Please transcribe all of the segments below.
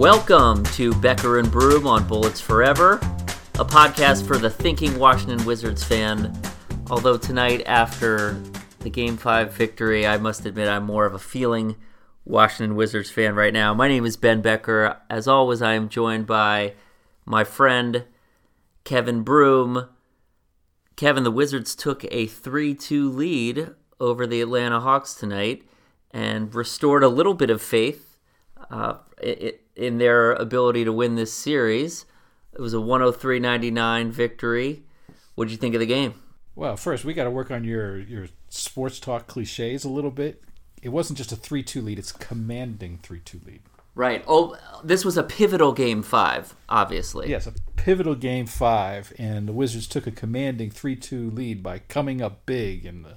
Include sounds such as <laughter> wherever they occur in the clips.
Welcome to Becker and Broom on Bullets Forever, a podcast for the thinking Washington Wizards fan. Although tonight, after the Game 5 victory, I must admit I'm more of a feeling Washington Wizards fan right now. My name is Ben Becker. As always, I am joined by my friend Kevin Broom. Kevin, the Wizards took a 3 2 lead over the Atlanta Hawks tonight and restored a little bit of faith uh, in their ability to win this series. It was a 103-99 victory. What did you think of the game? Well, first we got to work on your your sports talk cliches a little bit. It wasn't just a 3-2 lead, it's commanding 3-2 lead. Right. Oh, this was a pivotal game 5, obviously. Yes, a pivotal game 5 and the Wizards took a commanding 3-2 lead by coming up big in the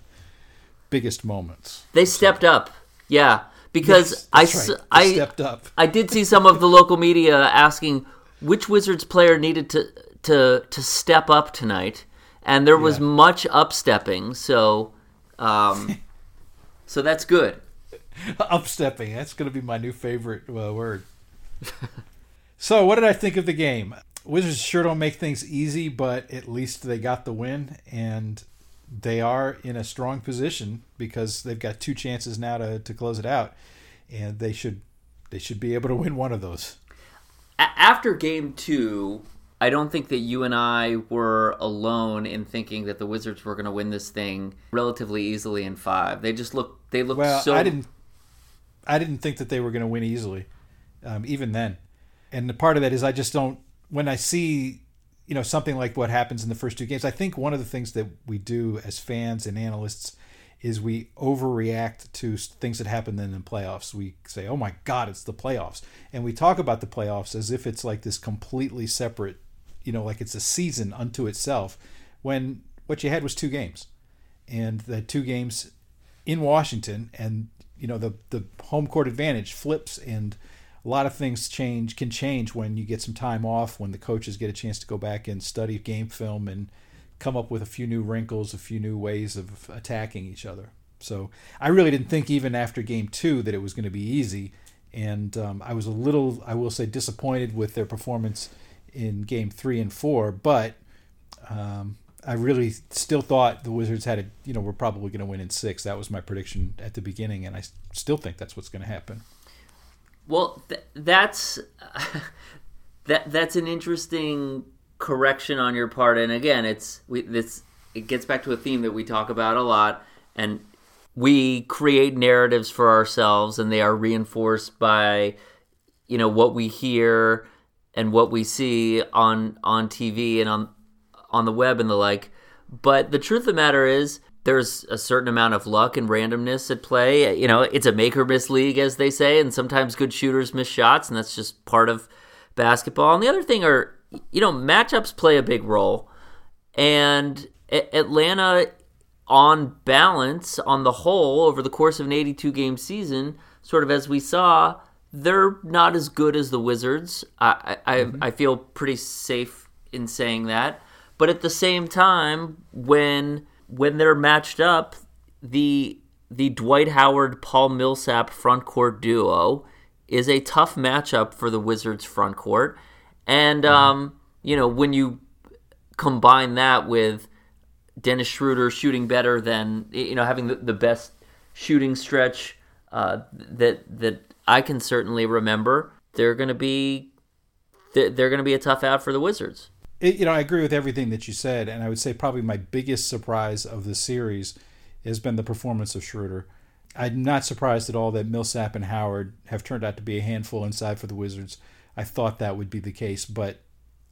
biggest moments. They stepped up. Yeah because yes, I, right. I stepped up. <laughs> I did see some of the local media asking which Wizards player needed to to to step up tonight, and there was yeah. much upstepping. So, um, <laughs> so that's good. upstepping. That's going to be my new favorite uh, word. <laughs> so, what did I think of the game? Wizards sure don't make things easy, but at least they got the win, and they are in a strong position because they've got two chances now to, to close it out, and they should they should be able to win one of those. After game two, I don't think that you and I were alone in thinking that the Wizards were going to win this thing relatively easily in five. They just look they look well, so. I didn't I didn't think that they were going to win easily, um, even then. And the part of that is I just don't when I see you know something like what happens in the first two games. I think one of the things that we do as fans and analysts is we overreact to things that happen then in playoffs. We say, "Oh my God, it's the playoffs," and we talk about the playoffs as if it's like this completely separate, you know, like it's a season unto itself. When what you had was two games, and the two games in Washington, and you know the the home court advantage flips and a lot of things change can change when you get some time off when the coaches get a chance to go back and study game film and come up with a few new wrinkles a few new ways of attacking each other so i really didn't think even after game two that it was going to be easy and um, i was a little i will say disappointed with their performance in game three and four but um, I really still thought the Wizards had a, you know, were probably going to win in six. That was my prediction at the beginning, and I still think that's what's going to happen. Well, th- that's <laughs> that that's an interesting correction on your part, and again, it's we this it gets back to a theme that we talk about a lot, and we create narratives for ourselves, and they are reinforced by you know what we hear and what we see on on TV and on on the web and the like. But the truth of the matter is, there's a certain amount of luck and randomness at play. You know, it's a make or miss league, as they say, and sometimes good shooters miss shots, and that's just part of basketball. And the other thing are, you know, matchups play a big role. And Atlanta, on balance, on the whole, over the course of an 82 game season, sort of as we saw, they're not as good as the Wizards. I, I, mm-hmm. I feel pretty safe in saying that. But at the same time, when when they're matched up, the the Dwight Howard Paul Millsap front court duo is a tough matchup for the Wizards front court, and mm-hmm. um, you know when you combine that with Dennis Schroeder shooting better than you know having the, the best shooting stretch uh, that that I can certainly remember, they're going to be they're, they're going to be a tough out for the Wizards it, you know, I agree with everything that you said, and I would say probably my biggest surprise of the series has been the performance of Schroeder. I'm not surprised at all that Millsap and Howard have turned out to be a handful inside for the Wizards. I thought that would be the case, but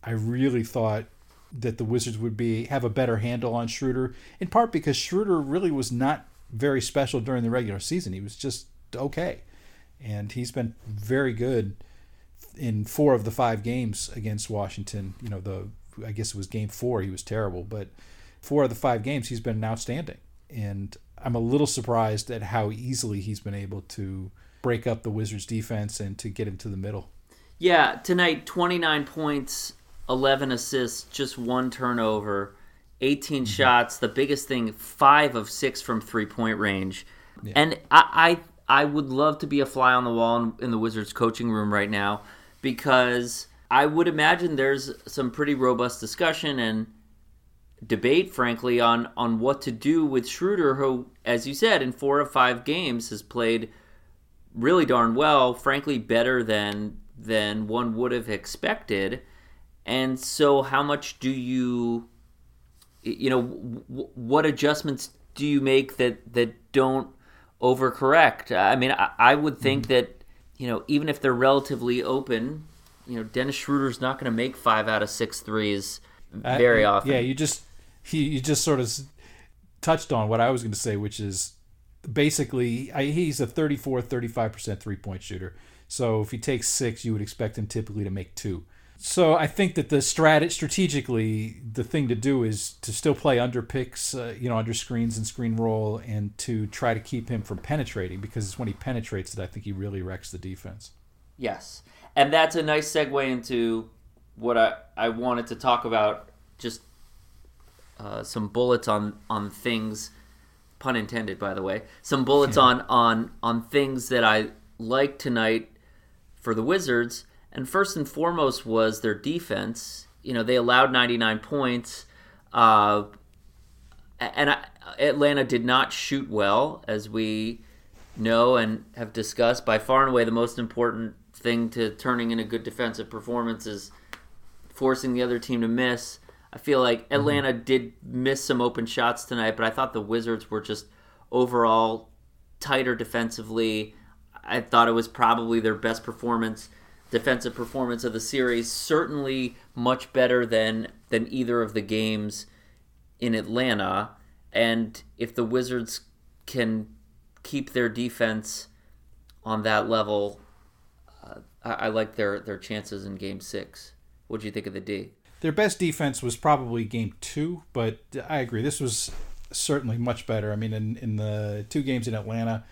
I really thought that the Wizards would be have a better handle on Schroeder, in part because Schroeder really was not very special during the regular season. He was just okay, and he's been very good in four of the five games against Washington. You know the I guess it was game four, he was terrible. But four of the five games, he's been outstanding. And I'm a little surprised at how easily he's been able to break up the Wizards' defense and to get into the middle. Yeah, tonight, 29 points, 11 assists, just one turnover, 18 mm-hmm. shots. The biggest thing, five of six from three point range. Yeah. And I, I, I would love to be a fly on the wall in, in the Wizards' coaching room right now because I would imagine there's some pretty robust discussion and debate, frankly, on on what to do with Schroeder, who, as you said, in four of five games has played really darn well, frankly, better than than one would have expected. And so, how much do you, you know, w- what adjustments do you make that that don't overcorrect? I mean, I, I would think mm-hmm. that you know, even if they're relatively open, you know, Dennis Schroeder's not going to make five out of six threes very uh, often. Yeah, you just he you just sort of touched on what I was going to say, which is basically I, he's a 34 35% three point shooter. So if he takes six, you would expect him typically to make two. So I think that the strat strategically the thing to do is to still play under picks, uh, you know, under screens and screen roll, and to try to keep him from penetrating because it's when he penetrates that I think he really wrecks the defense. Yes, and that's a nice segue into what I I wanted to talk about. Just uh, some bullets on on things, pun intended, by the way. Some bullets yeah. on on on things that I like tonight for the Wizards and first and foremost was their defense. You know, they allowed 99 points. Uh, and I, Atlanta did not shoot well, as we know and have discussed. By far and away, the most important thing to turning in a good defensive performance is forcing the other team to miss. I feel like mm-hmm. Atlanta mm-hmm. did miss some open shots tonight, but I thought the Wizards were just overall tighter defensively. I thought it was probably their best performance defensive performance of the series. Certainly much better than than either of the games in Atlanta. And if the Wizards can keep their defense on that level, I, I, like their their chances in Game Six. What do you think of the D? Their best defense was probably Game Two, but I agree this was certainly much better. I mean, in in the two games in Atlanta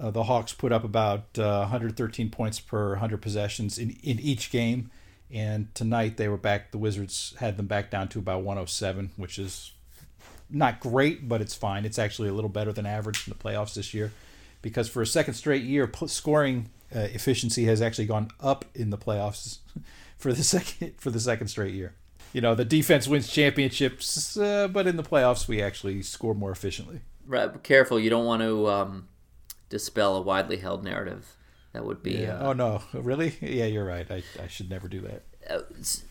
uh, the Hawks put up about uh, 113 points per 100 possessions in, in each game. And tonight they were back, the Wizards had them back down to about 107, which is not great, but it's fine. It's actually a little better than average in the playoffs this year because for a second straight year, scoring uh, efficiency has actually gone up in the playoffs <laughs> for the second <laughs> for the second straight year. You know, the defense wins championships, uh, but in the playoffs we actually score more efficiently. Right, careful. You don't want to um, dispel a widely held narrative. That would be. Yeah. Uh, oh no, <laughs> really? Yeah, you're right. I, I should never do that. Uh,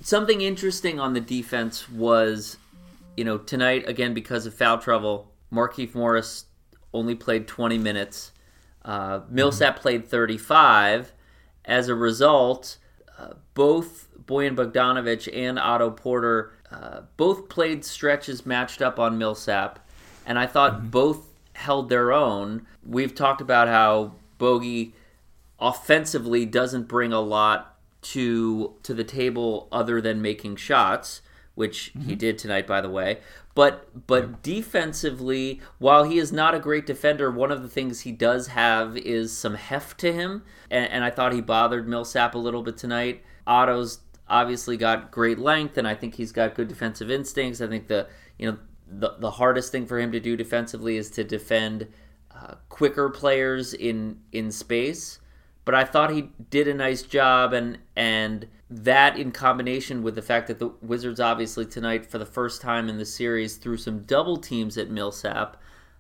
something interesting on the defense was, you know, tonight again because of foul trouble, Markieff Morris only played 20 minutes. Uh, Millsap mm-hmm. played 35. As a result, uh, both Bojan Bogdanovic and Otto Porter uh, both played stretches matched up on Millsap, and I thought mm-hmm. both held their own. We've talked about how Bogey offensively doesn't bring a lot to to the table other than making shots, which mm-hmm. he did tonight, by the way. But but yeah. defensively, while he is not a great defender, one of the things he does have is some heft to him, and, and I thought he bothered Millsap a little bit tonight. Otto's obviously got great length, and I think he's got good defensive instincts. I think the you know the the hardest thing for him to do defensively is to defend uh, quicker players in in space. But I thought he did a nice job, and and that in combination with the fact that the Wizards obviously tonight for the first time in the series threw some double teams at Millsap,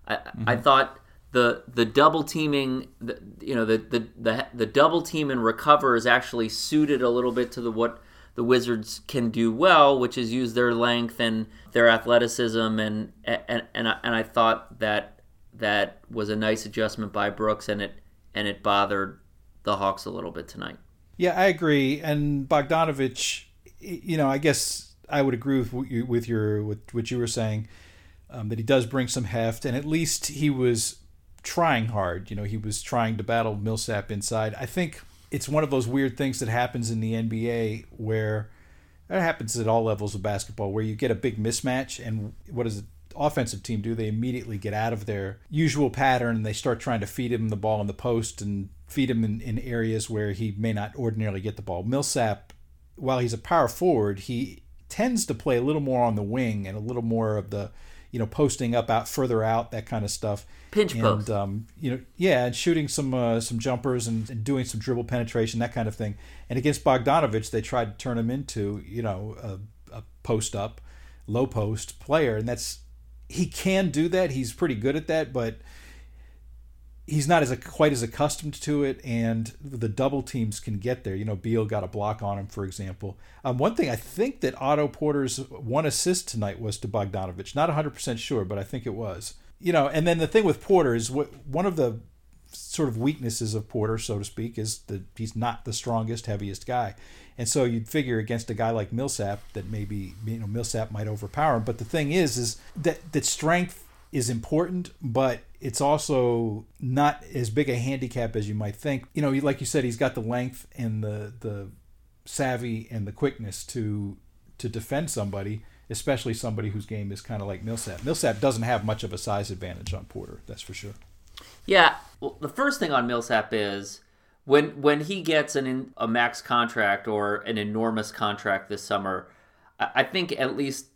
I, mm-hmm. I thought the the double teaming, the, you know, the, the the the double team and recover is actually suited a little bit to the what the Wizards can do well, which is use their length and their athleticism, and and and I, and I thought that that was a nice adjustment by Brooks, and it and it bothered the Hawks a little bit tonight. Yeah, I agree. And Bogdanovich, you know, I guess I would agree with you, with your with what you were saying um, that he does bring some heft, and at least he was trying hard. You know, he was trying to battle Millsap inside. I think it's one of those weird things that happens in the NBA where That happens at all levels of basketball where you get a big mismatch and what is the offensive team do? They immediately get out of their usual pattern and they start trying to feed him the ball in the post and feed him in, in areas where he may not ordinarily get the ball. Millsap, while he's a power forward, he tends to play a little more on the wing and a little more of the you know, posting up out further out, that kind of stuff. Pinch and, post. Um, you know, yeah, and shooting some uh, some jumpers and, and, doing some dribble penetration, that kind of thing. And against Bogdanovich, they tried to turn him into you know a, a post up, low post player, and that's he can do that. He's pretty good at that, but he's not as quite as accustomed to it, and the double teams can get there. You know, Beal got a block on him, for example. Um, one thing I think that Otto Porter's one assist tonight was to Bogdanovich. Not 100% sure, but I think it was. You know, and then the thing with Porter is what one of the sort of weaknesses of Porter, so to speak, is that he's not the strongest, heaviest guy. And so you'd figure against a guy like Millsap that maybe you know Millsap might overpower him. But the thing is, is that that strength is important, but it's also not as big a handicap as you might think. You know, like you said, he's got the length and the the savvy and the quickness to to defend somebody, especially somebody whose game is kind of like Millsap. Millsap doesn't have much of a size advantage on Porter, that's for sure. Yeah, well, the first thing on Millsap is when when he gets an a max contract or an enormous contract this summer. I think at least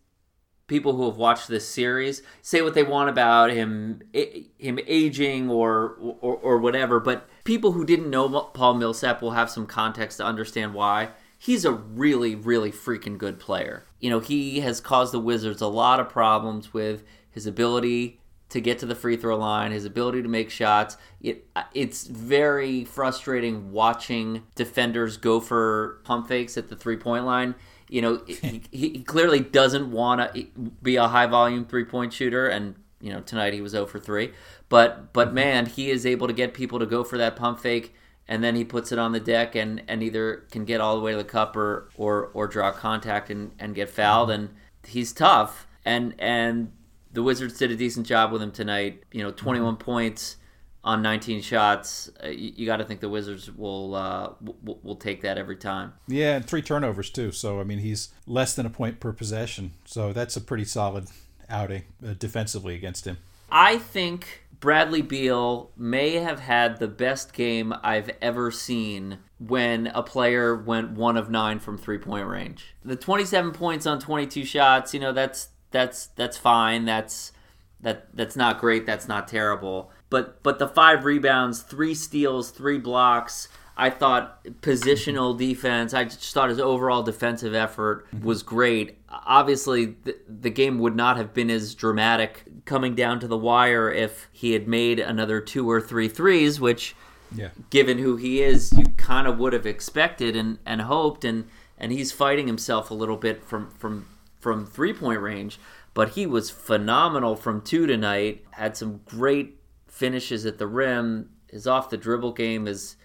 people who have watched this series say what they want about him him aging or, or or whatever but people who didn't know Paul Millsap will have some context to understand why he's a really really freaking good player you know he has caused the Wizards a lot of problems with his ability to get to the free throw line, his ability to make shots. It, it's very frustrating watching defenders go for pump fakes at the three point line you know, he, <laughs> he clearly doesn't want to be a high volume three point shooter, and you know tonight he was 0 for 3. But but mm-hmm. man, he is able to get people to go for that pump fake, and then he puts it on the deck and, and either can get all the way to the cup or or, or draw contact and, and get fouled, mm-hmm. and he's tough. And and the Wizards did a decent job with him tonight. You know, 21 mm-hmm. points on 19 shots, uh, you, you got to think the Wizards will, uh, will will take that every time. Yeah, and three turnovers too. So I mean, he's less than a point per possession. So that's a pretty solid outing uh, defensively against him. I think Bradley Beal may have had the best game I've ever seen when a player went one of nine from three point range. The 27 points on 22 shots, you know, that's that's that's fine. That's that that's not great. That's not terrible but but the five rebounds, three steals, three blocks. I thought positional defense. I just thought his overall defensive effort mm-hmm. was great. Obviously, the, the game would not have been as dramatic coming down to the wire if he had made another two or three threes, which, yeah. given who he is, you kind of would have expected and, and hoped. And, and he's fighting himself a little bit from, from, from three point range. But he was phenomenal from two tonight. Had some great finishes at the rim. His off the dribble game is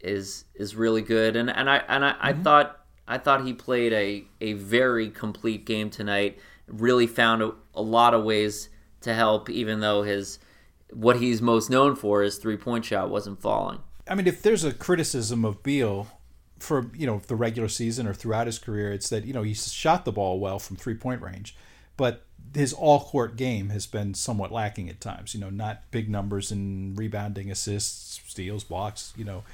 is is really good, and and I and I, mm-hmm. I thought I thought he played a a very complete game tonight. Really found a, a lot of ways to help, even though his what he's most known for, his three point shot, wasn't falling. I mean, if there's a criticism of Beal for you know the regular season or throughout his career, it's that you know he shot the ball well from three point range, but his all court game has been somewhat lacking at times. You know, not big numbers in rebounding, assists, steals, blocks. You know,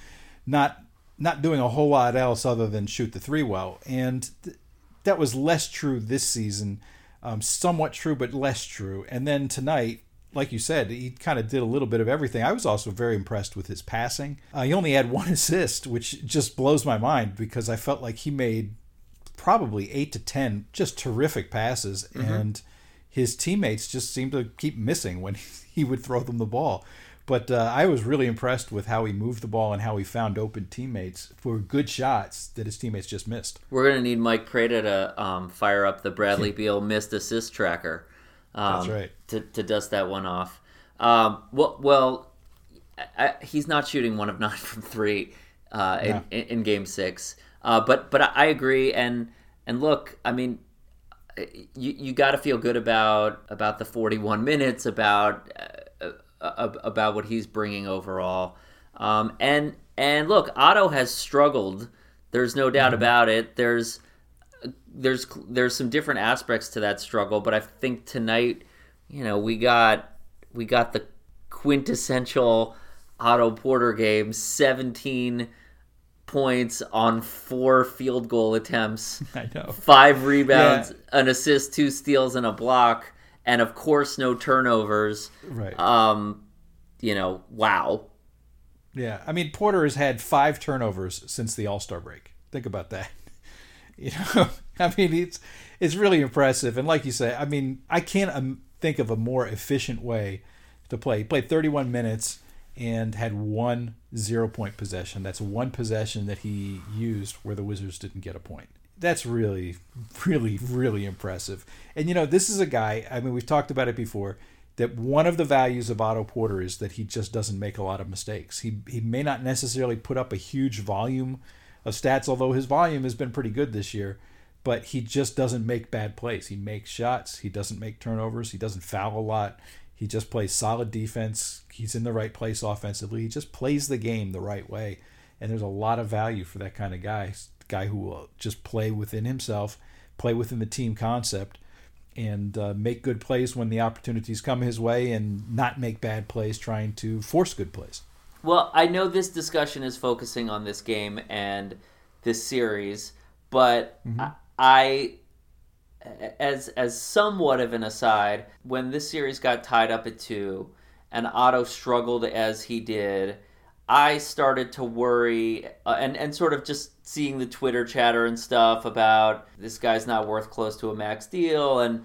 not not doing a whole lot else other than shoot the three well. And th- that was less true this season. Um, somewhat true, but less true. And then tonight, like you said, he kind of did a little bit of everything. I was also very impressed with his passing. Uh, he only had <laughs> one assist, which just blows my mind because I felt like he made probably eight to ten just terrific passes, mm-hmm. and his teammates just seemed to keep missing when <laughs> he would throw them the ball. But uh, I was really impressed with how he moved the ball and how he found open teammates for good shots that his teammates just missed. We're going to need Mike Prada to um, fire up the <laughs> Bradley Beal missed assist tracker. Um, That's right. To, to dust that one off. Um, well, well I, he's not shooting one of nine from three uh, in, in, in, Game Six. Uh, but but I agree, and and look, I mean, you you got to feel good about about the 41 minutes, about uh, uh, about what he's bringing overall, um, and and look, Otto has struggled. There's no doubt mm-hmm. about it. There's there's there's some different aspects to that struggle, but I think tonight, you know, we got we got the quintessential Otto Porter game, 17 points on four field goal attempts. <laughs> I know. Five rebounds, yeah. an assist, two steals, and a block. and of course no turnovers. Right. Um, you know, wow. Yeah, I mean Porter has had five turnovers since the All Star break. Think about that. You know, <laughs> I mean it's it's really impressive, and like you say, I mean I can't um, think of a more efficient way to play. He played 31 minutes and had one zero point possession. That's one possession that he used where the Wizards didn't get a point. That's really, really, really impressive. And you know, this is a guy. I mean, we've talked about it before that one of the values of Otto Porter is that he just doesn't make a lot of mistakes. He he may not necessarily put up a huge volume of stats, although his volume has been pretty good this year. But he just doesn't make bad plays. He makes shots. He doesn't make turnovers. He doesn't foul a lot. He just plays solid defense. He's in the right place offensively. He just plays the game the right way. And there's a lot of value for that kind of guy. Guy who will just play within himself, play within the team concept, and uh, make good plays when the opportunities come his way and not make bad plays trying to force good plays. Well, I know this discussion is focusing on this game and this series, but mm-hmm. I, as as somewhat of an aside, when this series got tied up at two, and Otto struggled as he did, I started to worry uh, and and sort of just seeing the Twitter chatter and stuff about this guy's not worth close to a max deal and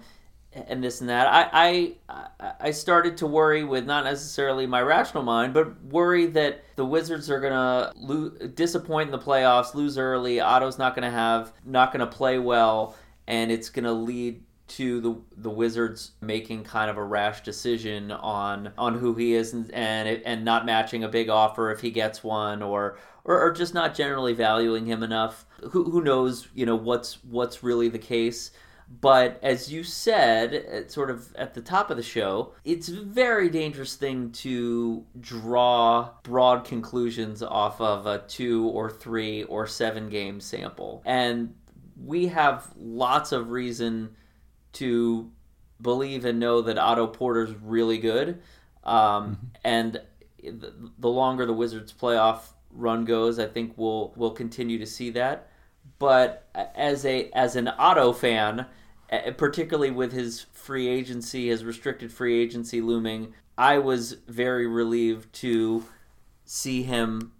and this and that. I, I I started to worry with not necessarily my rational mind, but worry that the Wizards are gonna lo- disappoint in the playoffs, lose early. Otto's not gonna have not gonna play well, and it's gonna lead to the the Wizards making kind of a rash decision on on who he is and and, and not matching a big offer if he gets one or, or or just not generally valuing him enough. Who who knows, you know, what's what's really the case. But as you said, sort of at the top of the show, it's a very dangerous thing to draw broad conclusions off of a two or three or seven game sample. And we have lots of reason to believe and know that Otto Porter's really good. Um, mm-hmm. And the longer the Wizards playoff run goes, I think we'll we'll continue to see that. But as a as an Otto fan, particularly with his free agency, his restricted free agency looming, I was very relieved to see him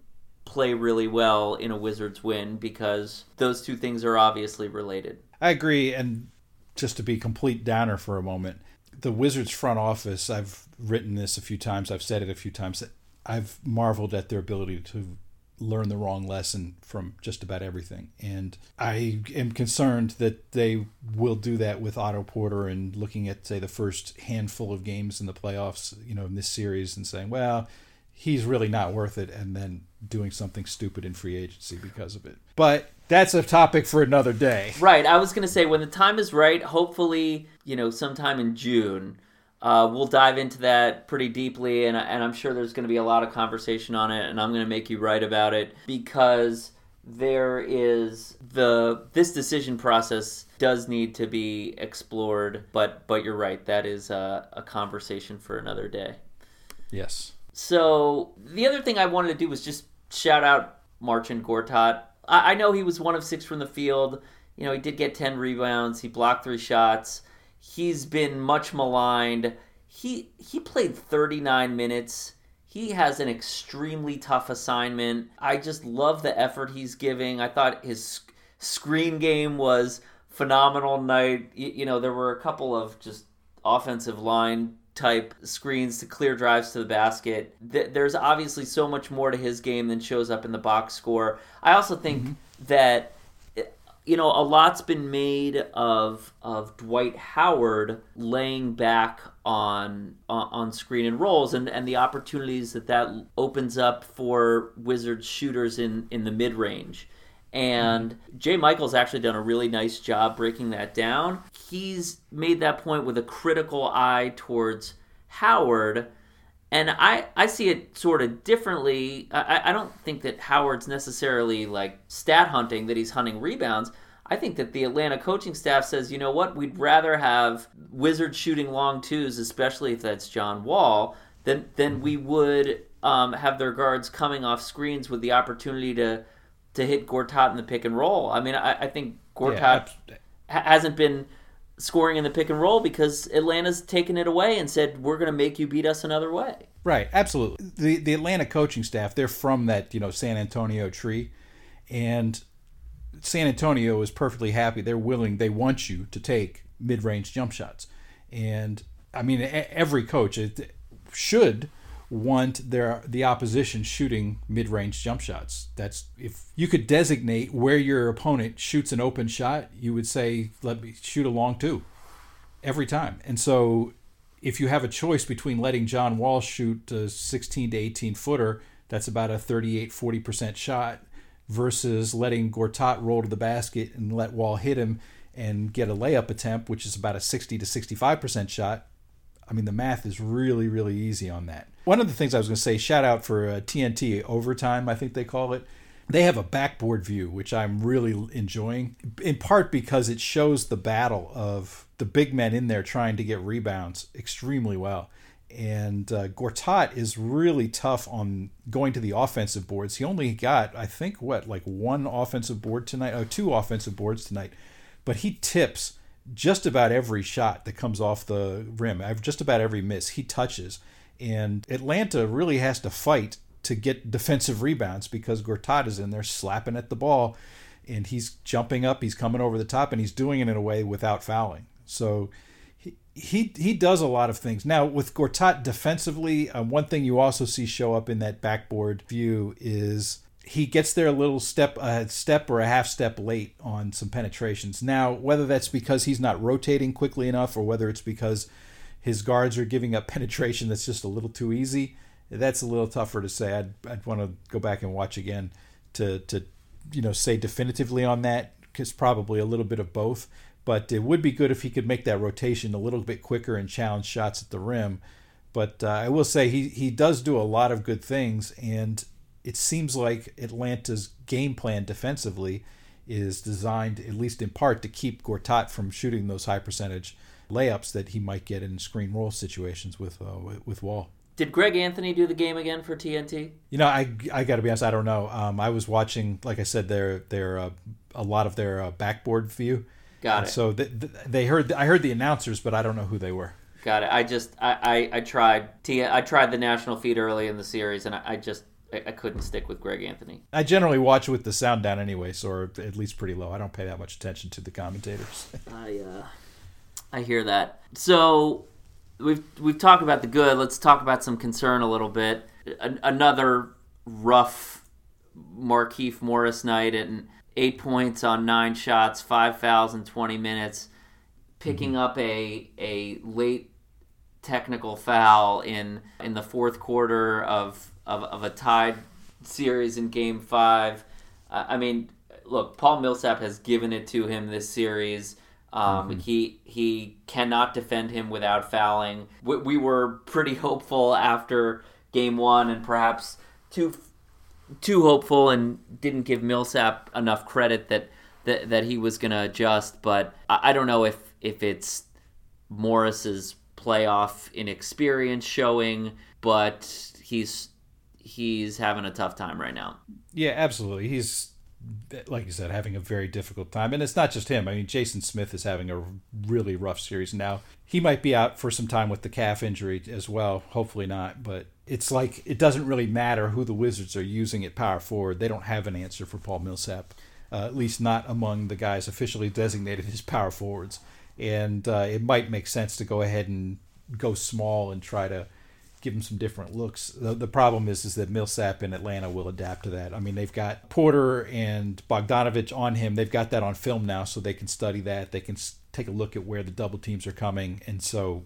play really well in a Wizards win because those two things are obviously related. I agree, and just to be complete downer for a moment, the Wizards front office, I've written this a few times, I've said it a few times, I've marveled at their ability to learn the wrong lesson from just about everything. And I am concerned that they will do that with Otto Porter and looking at, say, the first handful of games in the playoffs, you know, in this series and saying, well, he's really not worth it, and then doing something stupid in free agency because of it. But that's a topic for another day. Right. I was going to say, when the time is right, hopefully, you know, sometime in June uh, we'll dive into that pretty deeply, and, and I'm sure there's going to be a lot of conversation on it, and I'm going to make you write about it because there is the this decision process does need to be explored, but but you're right, that is a, a conversation for another day. Yes. So the other thing I wanted to do was just shout out Marcin Gortat. I, I know he was one of six from the field. You know, he did get ten rebounds. He blocked three shots. He's been much maligned. He he played 39 minutes. He has an extremely tough assignment. I just love the effort he's giving. I thought his screen game was phenomenal night. You, you know, there were a couple of just offensive line type screens to clear drives to the basket. There's obviously so much more to his game than shows up in the box score. I also think mm-hmm. that you know, a lot's been made of of Dwight Howard laying back on on screen and rolls and, and the opportunities that that opens up for Wizards shooters in in the mid range. And J. Michael's actually done a really nice job breaking that down. He's made that point with a critical eye towards Howard and I, I see it sort of differently. I, I don't think that Howard's necessarily like stat hunting, that he's hunting rebounds. I think that the Atlanta coaching staff says, you know what, we'd rather have Wizards shooting long twos, especially if that's John Wall, than, than we would um, have their guards coming off screens with the opportunity to to hit Gortat in the pick and roll. I mean, I, I think Gortat yeah, hasn't been scoring in the pick and roll because Atlanta's taken it away and said we're going to make you beat us another way. Right, absolutely. The the Atlanta coaching staff, they're from that, you know, San Antonio tree and San Antonio is perfectly happy. They're willing, they want you to take mid-range jump shots. And I mean every coach should want their the opposition shooting mid-range jump shots. That's if you could designate where your opponent shoots an open shot, you would say let me shoot a long two every time. And so if you have a choice between letting John Wall shoot a 16 to 18 footer, that's about a 38 40% shot versus letting Gortat roll to the basket and let Wall hit him and get a layup attempt, which is about a 60 to 65% shot. I mean, the math is really, really easy on that. One of the things I was going to say, shout out for uh, TNT Overtime, I think they call it. They have a backboard view, which I'm really enjoying, in part because it shows the battle of the big men in there trying to get rebounds extremely well. And uh, Gortat is really tough on going to the offensive boards. He only got, I think, what, like one offensive board tonight, or two offensive boards tonight. But he tips just about every shot that comes off the rim, just about every miss, he touches. And Atlanta really has to fight to get defensive rebounds because Gortat is in there slapping at the ball and he's jumping up, he's coming over the top, and he's doing it in a way without fouling. So he he, he does a lot of things. Now with Gortat defensively, um, one thing you also see show up in that backboard view is he gets there a little step a step or a half step late on some penetrations. Now, whether that's because he's not rotating quickly enough or whether it's because his guards are giving up <laughs> penetration that's just a little too easy, that's a little tougher to say. I'd, I'd want to go back and watch again to to you know say definitively on that because probably a little bit of both. But it would be good if he could make that rotation a little bit quicker and challenge shots at the rim. But uh, I will say he he does do a lot of good things and it seems like Atlanta's game plan defensively is designed, at least in part, to keep Gortat from shooting those high percentage layups that he might get in screen roll situations with uh, with Wall. Did Greg Anthony do the game again for TNT? You know, I I got to be honest, I don't know. Um, I was watching, like I said, their their uh, a lot of their uh, backboard view. Got it. So th- th- they heard I heard the announcers, but I don't know who they were. Got it. I just I I, I tried T I tried the national feed early in the series, and I, I just I, I couldn't stick with Greg Anthony. I generally watch with the sound down anyway, so or at least pretty low. I don't pay that much attention to the commentators. <laughs> I uh, I hear that. So we've we've talked about the good. Let's talk about some concern a little bit. A- another rough Markieff Morris night and eight points on nine shots, five fouls in twenty minutes, picking up a a late technical foul in in the fourth quarter of of, of a tied series in Game Five. Uh, I mean, look, Paul Millsap has given it to him this series. Um, mm-hmm. He he cannot defend him without fouling. We, we, were pretty hopeful after Game One, and perhaps too too hopeful, and didn't give Millsap enough credit that that, that he was going to adjust. But I, I don't know if if it's Morris's playoff inexperience showing, but he's he's having a tough time right now. Yeah, absolutely. He's like you said, having a very difficult time. And it's not just him. I mean, Jason Smith is having a really rough series now. He might be out for some time with the calf injury as well. Hopefully not. But it's like it doesn't really matter who the Wizards are using at power forward. They don't have an answer for Paul Millsap, uh, at least not among the guys officially designated as power forwards. And uh, it might make sense to go ahead and go small and try to give him some different looks. The, the problem is is that Millsap in Atlanta will adapt to that. I mean, they've got Porter and Bogdanovich on him. They've got that on film now, so they can study that. They can take a look at where the double teams are coming, and so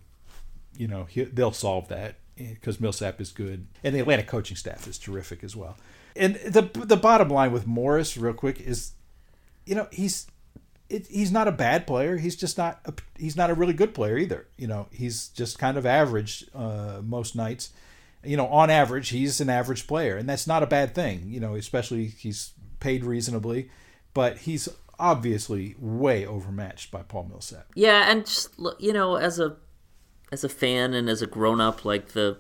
you know he, they'll solve that eh, because Millsap is good, and the Atlanta coaching staff is terrific as well. And the the bottom line with Morris, real quick, is you know he's it, he's not a bad player. He's just not a, he's not a really good player either. You know, he's just kind of average uh, most nights. You know, on average, he's an average player, and that's not a bad thing. You know, especially he's paid reasonably, but he's obviously way overmatched by Paul Millsap. Yeah, and just you know, as a as a fan and as a grown up, like the,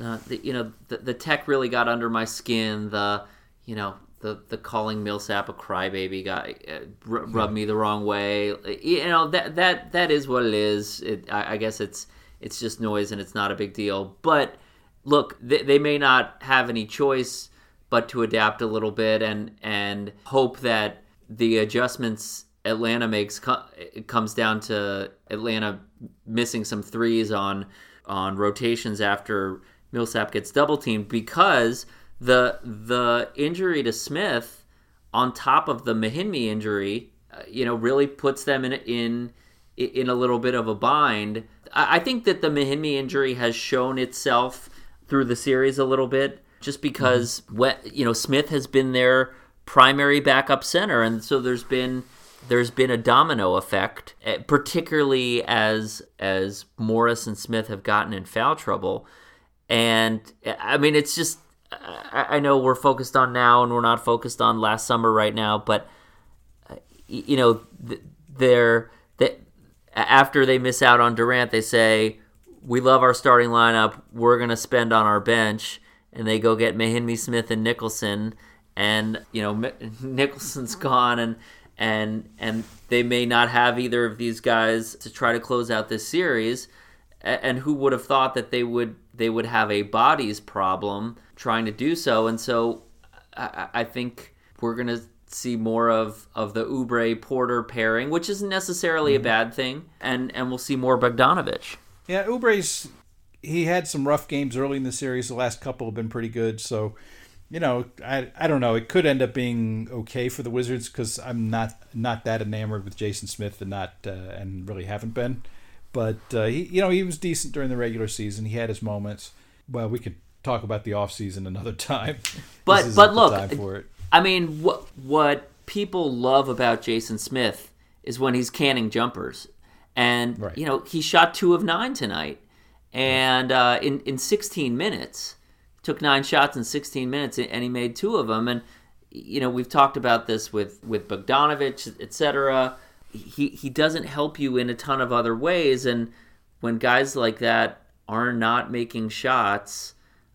uh, the you know the, the tech really got under my skin. The you know the the calling Millsap a crybaby guy uh, r- rubbed me the wrong way. You know that that that is what it is. It, I, I, guess it's it's just noise and it's not a big deal. But look, they, they may not have any choice but to adapt a little bit and and hope that the adjustments Atlanta makes co- comes down to Atlanta missing some threes on on rotations after Millsap gets double teamed because the the injury to Smith on top of the Mahinmi injury, uh, you know, really puts them in in in a little bit of a bind. I, I think that the Mahinmi injury has shown itself through the series a little bit, just because mm-hmm. what you know Smith has been their primary backup center, and so there's been there's been a domino effect, eh, particularly as as Morris and Smith have gotten in foul trouble. And I mean, it's just I know we're focused on now and we're not focused on last summer right now, but uh, you know they're that after they miss out on Durant, they say we love our starting lineup. We're gonna spend on our bench, and they go get Mahinmi Smith and Nicholson, and you know <laughs> Nicholson's gone, and and and they may not have either of these guys to try to close out this series. And who would have thought that they would they would have a bodies problem trying to do so. And so I, I think we're going to see more of, of the Oubre Porter pairing, which isn't necessarily mm-hmm. a bad thing. And, and we'll see more Bogdanovich. Yeah, Oubre's he had some rough games early in the series. The last couple have been pretty good. So, you know, I I don't know. It could end up being okay for the Wizards because I'm not not that enamored with Jason Smith and not uh, and really haven't been. But uh, he, you know, he was decent during the regular season. He had his moments. Well, we could talk about the off season another <laughs> time. But but look, I mean, what what people love about Jason Smith is when he's canning jumpers, and right. you know he shot two of nine tonight, and uh, in in 16 minutes, took nine shots in 16 minutes, and he made two of them. And you know we've talked about this with with Bogdanovich, etc he he doesn't help you in a ton of other ways and when guys like that are not making shots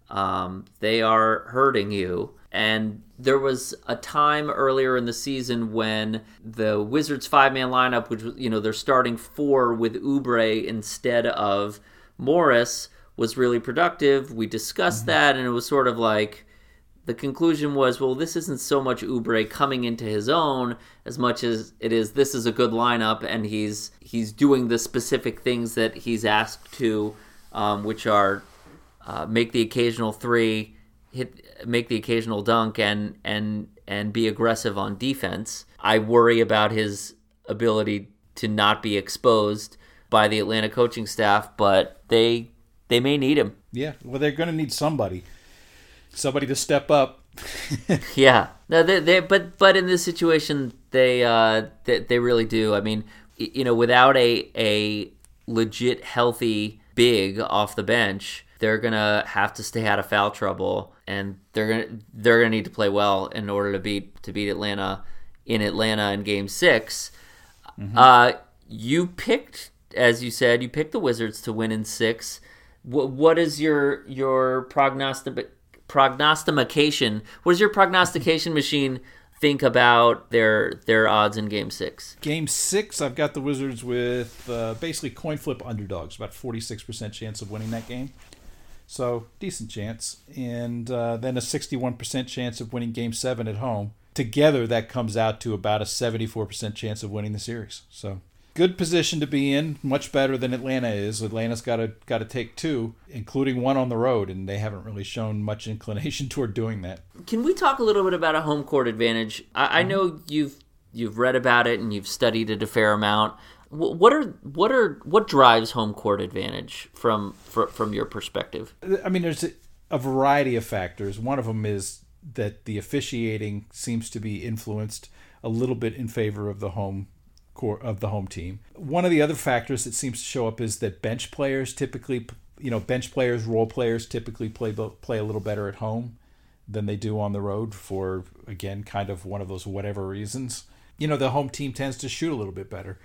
um, they are hurting you and there was a time earlier in the season when the Wizards five man lineup, which you know they're starting four with Oubre instead of Morris, was really productive. We discussed mm-hmm. that, and it was sort of like the conclusion was, well, this isn't so much Oubre coming into his own as much as it is this is a good lineup and he's he's doing the specific things that he's asked to, um, which are uh, make the occasional three, hit make the occasional dunk, and and and be aggressive on defense. I worry about his ability to not be exposed by the Atlanta coaching staff, but they they may need him. Yeah, well, they're going to need somebody somebody to step up. <laughs> yeah, no, they, they, but but in this situation, they, uh, they they really do. I mean, you know, without a a legit healthy big off the bench, they're gonna have to stay out of foul trouble, and they're gonna they're gonna need to play well in order to beat to beat Atlanta in Atlanta in Game 6 mm-hmm. Uh, you picked, as you said, you picked the Wizards to win in six. What, what is your your prognostic prognostication. What does your prognostication machine think about their their odds in Game Six? Game Six, I've got the Wizards with uh, basically coin flip underdogs, about forty six percent chance of winning that game. So decent chance, and uh, then a sixty one percent chance of winning Game Seven at home. Together, that comes out to about a seventy four percent chance of winning the series. So good position to be in, much better than Atlanta is. Atlanta's got to got to take two, including one on the road, and they haven't really shown much <laughs> inclination toward doing that. Can we talk a little bit about a home court advantage? I, I mm-hmm. know you've you've read about it and you've studied it a fair amount. What are what are what drives home court advantage from from your perspective? I mean, there's a variety of factors. One of them is that the officiating seems to be influenced a little bit in favor of the home core of the home team. One of the other factors that seems to show up is that bench players typically, you know, bench players, role players typically play play a little better at home than they do on the road for again kind of one of those whatever reasons. You know, the home team tends to shoot a little bit better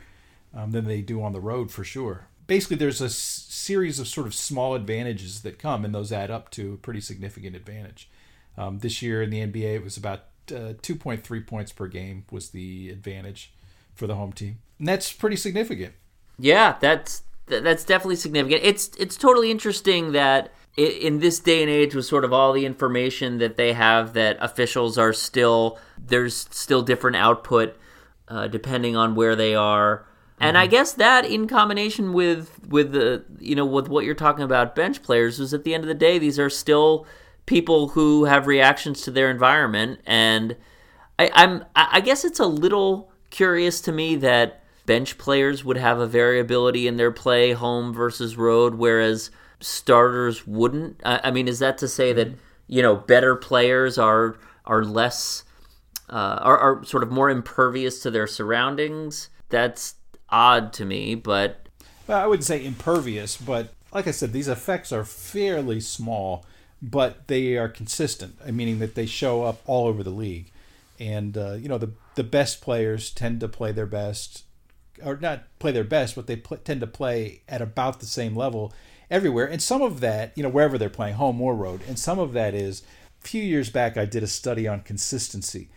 um, than they do on the road for sure. Basically, there's a s- series of sort of small advantages that come, and those add up to a pretty significant advantage. Um, this year in the NBA, it was about uh, 2.3 points per game was the advantage for the home team. And that's pretty significant. Yeah, that's that's definitely significant. It's it's totally interesting that in this day and age with sort of all the information that they have that officials are still there's still different output uh, depending on where they are and I mm-hmm. guess that in combination with with the you know with what you're talking about bench players is at the end of the day these are still people who have reactions to their environment and I, I'm I guess it's a little curious to me that bench players would have a variability in their play home versus road whereas starters wouldn't I, I mean is that to say that mm-hmm. you know better players are are less uh, are, are sort of more impervious to their surroundings that's odd to me, but well, I wouldn't say impervious, but like I said, these effects are fairly small, but they are consistent, meaning that they show up all over the league. And uh, you know, the the best players tend to play their best, or not play their best, but they pl- tend to play at about the same level everywhere. And some of that, you know, wherever they're playing, home or road, and some of that is. A few years back, I did a study on consistency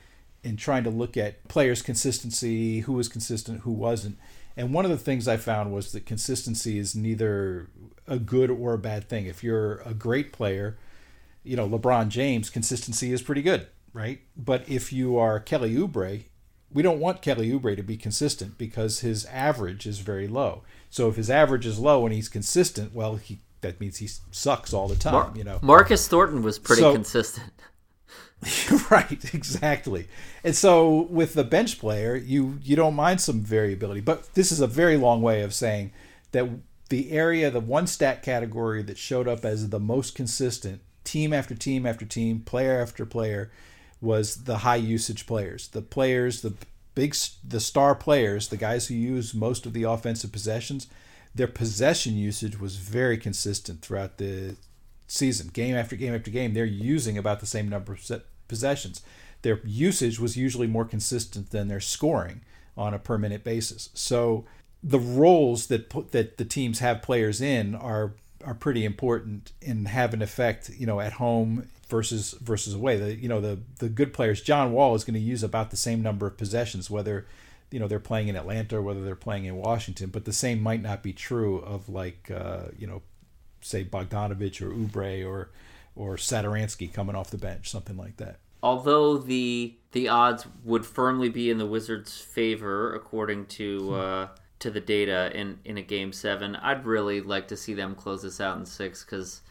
in trying to look at players' consistency, who was consistent, who wasn't. And one of the things I found was that consistency is neither a good or a bad thing. If you're a great player, you know, LeBron James, consistency is pretty good, right? But if you are Kelly Oubre, we don't want Kelly Oubre to be consistent because his average is very low. So if his average is low and he's consistent, well, he that means he sucks all the time, Mar- you know. Marcus Thornton was pretty so, consistent. <laughs> <laughs> right, exactly. And so with the bench player, you you don't mind some variability, but this is a very long way of saying that the area, the one stat category that showed up as the most consistent, team after team after team, player after player, was the high usage players. The players, the big, the star players, the guys who use most of the offensive possessions, their possession usage was very consistent throughout the season, game after game after game. They're using about the same number of possessions. Their usage was usually more consistent than their scoring on a per minute basis. So the roles that that the teams have players in are are pretty important and have an effect, you know, at home versus versus away. The you know the the good players, John Wall is going to use about the same number of possessions, whether you know they're playing in Atlanta or whether they're playing in Washington. But the same might not be true of like uh, you know, say Bogdanovic or Oubre or or Satoransky coming off the bench, something like that. Although the the odds would firmly be in the Wizards' favor according to hmm. uh, to the data in in a game seven, I'd really like to see them close this out in six because.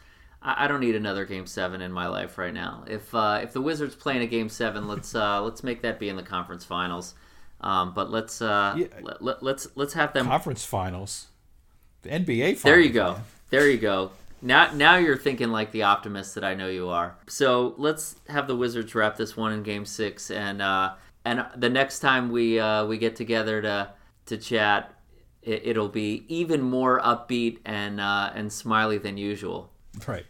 I, don't need another game seven in my life right now. If uh, if the Wizards play in a game seven, let's uh, <laughs> let's make that be in the conference finals. Um, but let's uh, yeah. let, let, let's let's have them conference finals, the NBA. Finals, there you go. Man. There you go. Now, now you're thinking like the optimist that I know you are. So let's have the Wizards wrap this one in Game Six, and uh, and the next time we uh, we get together to to chat, it, will be even more upbeat and uh, and smiley than usual. Right.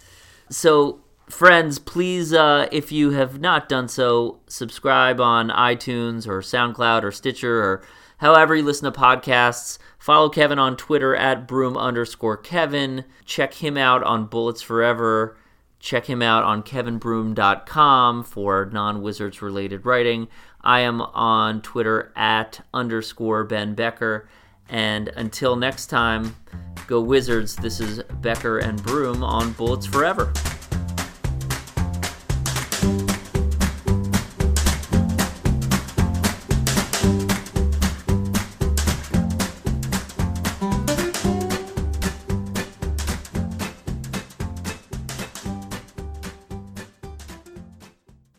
So, friends, please, uh, if you have not done so, subscribe on iTunes or SoundCloud or Stitcher or however you listen to podcasts. Follow Kevin on Twitter at broom underscore Kevin. Check him out on Bullets Forever. Check him out on kevinbroom.com for non Wizards related writing. I am on Twitter at underscore Ben Becker. And until next time, go Wizards. This is Becker and Broom on Bullets Forever.